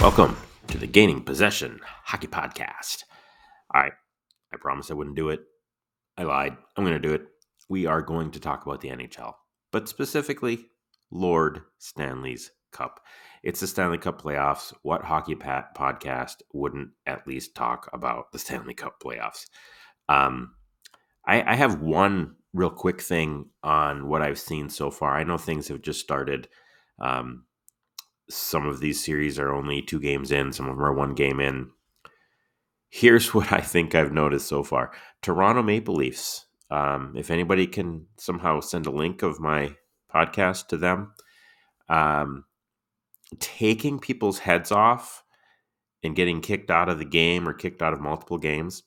Welcome to the Gaining Possession Hockey Podcast. All right, I promised I wouldn't do it. I lied. I'm going to do it. We are going to talk about the NHL, but specifically Lord Stanley's Cup. It's the Stanley Cup playoffs. What hockey pat podcast wouldn't at least talk about the Stanley Cup playoffs? Um, I, I have one real quick thing on what I've seen so far. I know things have just started. Um, some of these series are only two games in, some of them are one game in. Here's what I think I've noticed so far Toronto Maple Leafs. Um, if anybody can somehow send a link of my podcast to them, um, taking people's heads off and getting kicked out of the game or kicked out of multiple games.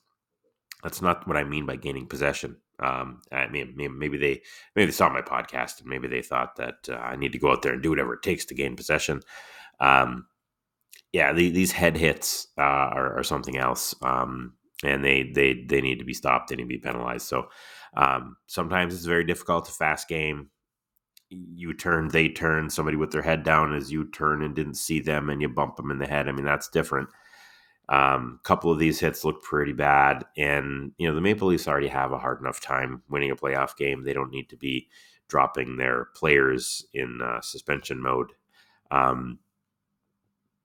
That's not what I mean by gaining possession. Um, I mean, maybe they maybe they saw my podcast and maybe they thought that uh, I need to go out there and do whatever it takes to gain possession. Um, yeah, the, these head hits uh, are, are, something else, um, and they they they need to be stopped. They need to be penalized. So um, sometimes it's very difficult to fast game. You turn, they turn. Somebody with their head down as you turn and didn't see them, and you bump them in the head. I mean, that's different. A um, couple of these hits look pretty bad, and you know the Maple Leafs already have a hard enough time winning a playoff game. They don't need to be dropping their players in uh, suspension mode. Um,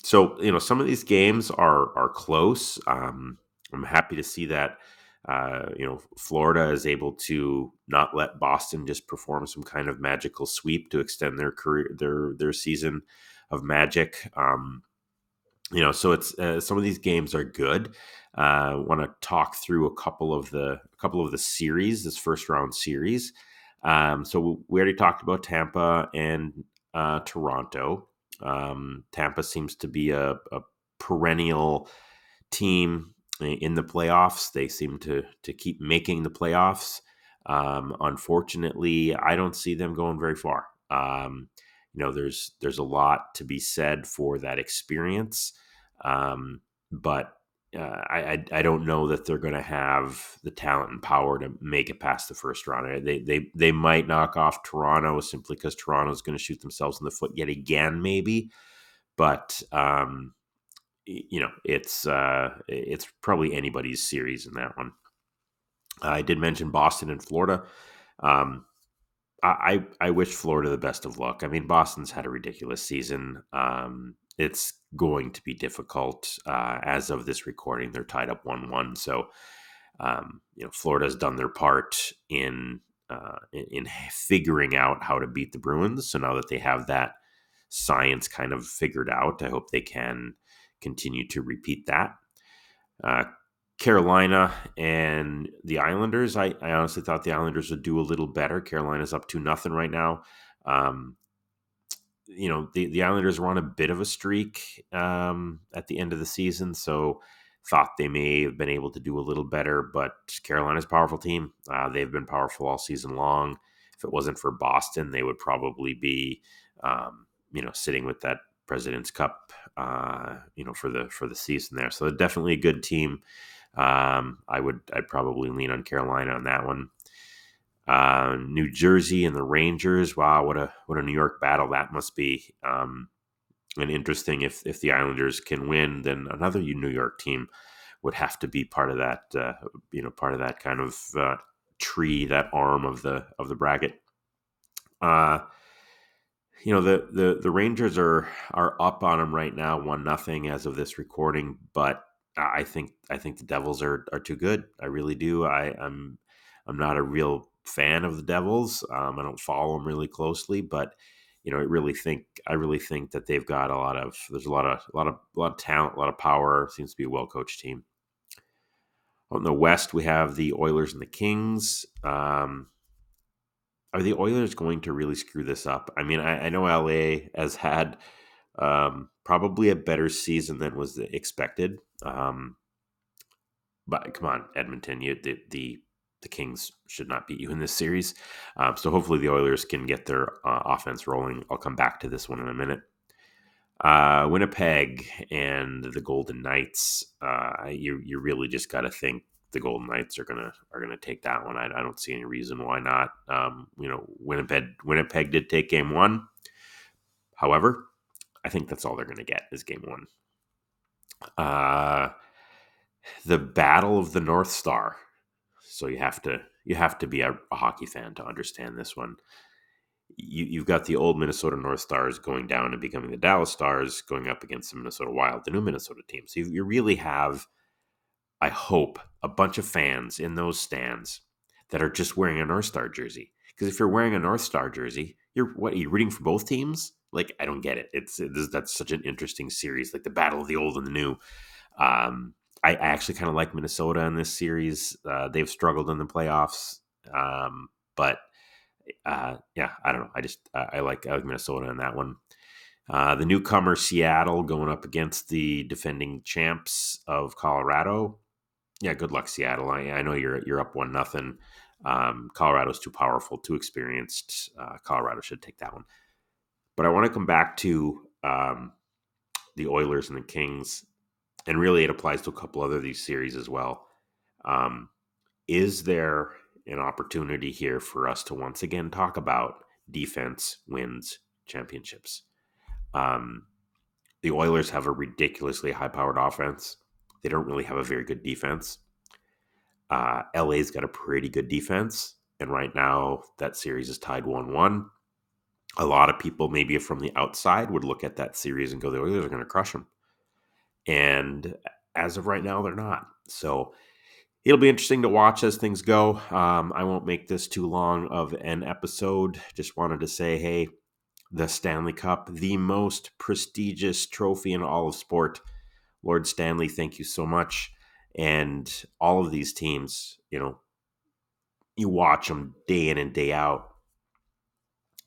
so you know some of these games are are close. Um, I'm happy to see that. Uh, you know, Florida is able to not let Boston just perform some kind of magical sweep to extend their career, their their season of magic. Um, you know, so it's uh, some of these games are good. I uh, want to talk through a couple of the a couple of the series, this first round series. Um, so we already talked about Tampa and uh, Toronto. Um, Tampa seems to be a, a, perennial team in the playoffs. They seem to to keep making the playoffs. Um, unfortunately, I don't see them going very far. Um, you know, there's there's a lot to be said for that experience, um, but uh, I, I, don't know that they're going to have the talent and power to make it past the first round. They they they might knock off Toronto simply because Toronto is going to shoot themselves in the foot yet again, maybe. But um, you know, it's uh, it's probably anybody's series in that one. I did mention Boston and Florida. Um, I, I wish Florida the best of luck. I mean, Boston's had a ridiculous season. Um, it's going to be difficult. Uh, as of this recording, they're tied up one-one. So, um, you know, Florida's done their part in, uh, in in figuring out how to beat the Bruins. So now that they have that science kind of figured out, I hope they can continue to repeat that. Uh, Carolina and the Islanders. I, I, honestly thought the Islanders would do a little better. Carolina's up to nothing right now. Um, you know, the, the Islanders were on a bit of a streak um, at the end of the season, so thought they may have been able to do a little better. But Carolina's a powerful team. Uh, they've been powerful all season long. If it wasn't for Boston, they would probably be, um, you know, sitting with that President's Cup, uh, you know, for the for the season there. So definitely a good team. Um, I would I'd probably lean on Carolina on that one. Uh, New Jersey and the Rangers. Wow, what a what a New York battle that must be. Um, and interesting if if the Islanders can win, then another New York team would have to be part of that. Uh, you know, part of that kind of uh, tree, that arm of the of the bracket. Uh, you know the the the Rangers are are up on them right now, one nothing as of this recording. But I think I think the Devils are are too good. I really do. I, I'm I'm not a real fan of the Devils. Um, I don't follow them really closely, but you know, I really think I really think that they've got a lot of there's a lot of a lot of a lot of talent, a lot of power. Seems to be a well coached team. On the West, we have the Oilers and the Kings. Um, are the Oilers going to really screw this up? I mean, I, I know LA has had um, probably a better season than was expected. Um, but come on, Edmonton, you the the the Kings should not beat you in this series. Um, so hopefully the Oilers can get their uh, offense rolling. I'll come back to this one in a minute. Uh, Winnipeg and the Golden Knights. Uh, you you really just got to think the Golden Knights are gonna are gonna take that one. I, I don't see any reason why not. Um, you know, Winnipeg Winnipeg did take game one. However, I think that's all they're gonna get is game one. Uh, the Battle of the North Star. So you have to you have to be a, a hockey fan to understand this one. You, you've got the old Minnesota North Stars going down and becoming the Dallas Stars, going up against the Minnesota Wild, the new Minnesota team. So you, you really have, I hope, a bunch of fans in those stands that are just wearing a North Star jersey. Because if you're wearing a North Star jersey, you're what? Are you rooting for both teams? Like I don't get it. It's that's such an interesting series, like the battle of the old and the new. Um, I, I actually kind of like Minnesota in this series. Uh, they've struggled in the playoffs, um, but uh, yeah, I don't know. I just uh, I like I like Minnesota in that one. Uh, the newcomer Seattle going up against the defending champs of Colorado. Yeah, good luck, Seattle. I, I know you're you're up one nothing. Um, Colorado's too powerful, too experienced. Uh, Colorado should take that one. But I want to come back to um, the Oilers and the Kings and really it applies to a couple other these series as well. Um, is there an opportunity here for us to once again talk about defense wins championships? Um, the Oilers have a ridiculously high powered offense. They don't really have a very good defense. Uh, LA's got a pretty good defense. And right now, that series is tied 1 1. A lot of people, maybe from the outside, would look at that series and go, the Oilers are going to crush them. And as of right now, they're not. So it'll be interesting to watch as things go. Um, I won't make this too long of an episode. Just wanted to say, hey, the Stanley Cup, the most prestigious trophy in all of sport. Lord Stanley, thank you so much. And all of these teams, you know, you watch them day in and day out.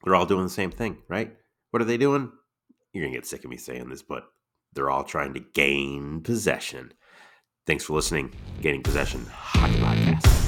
They're all doing the same thing, right? What are they doing? You're going to get sick of me saying this, but they're all trying to gain possession. Thanks for listening. Gaining Possession Hockey Podcast.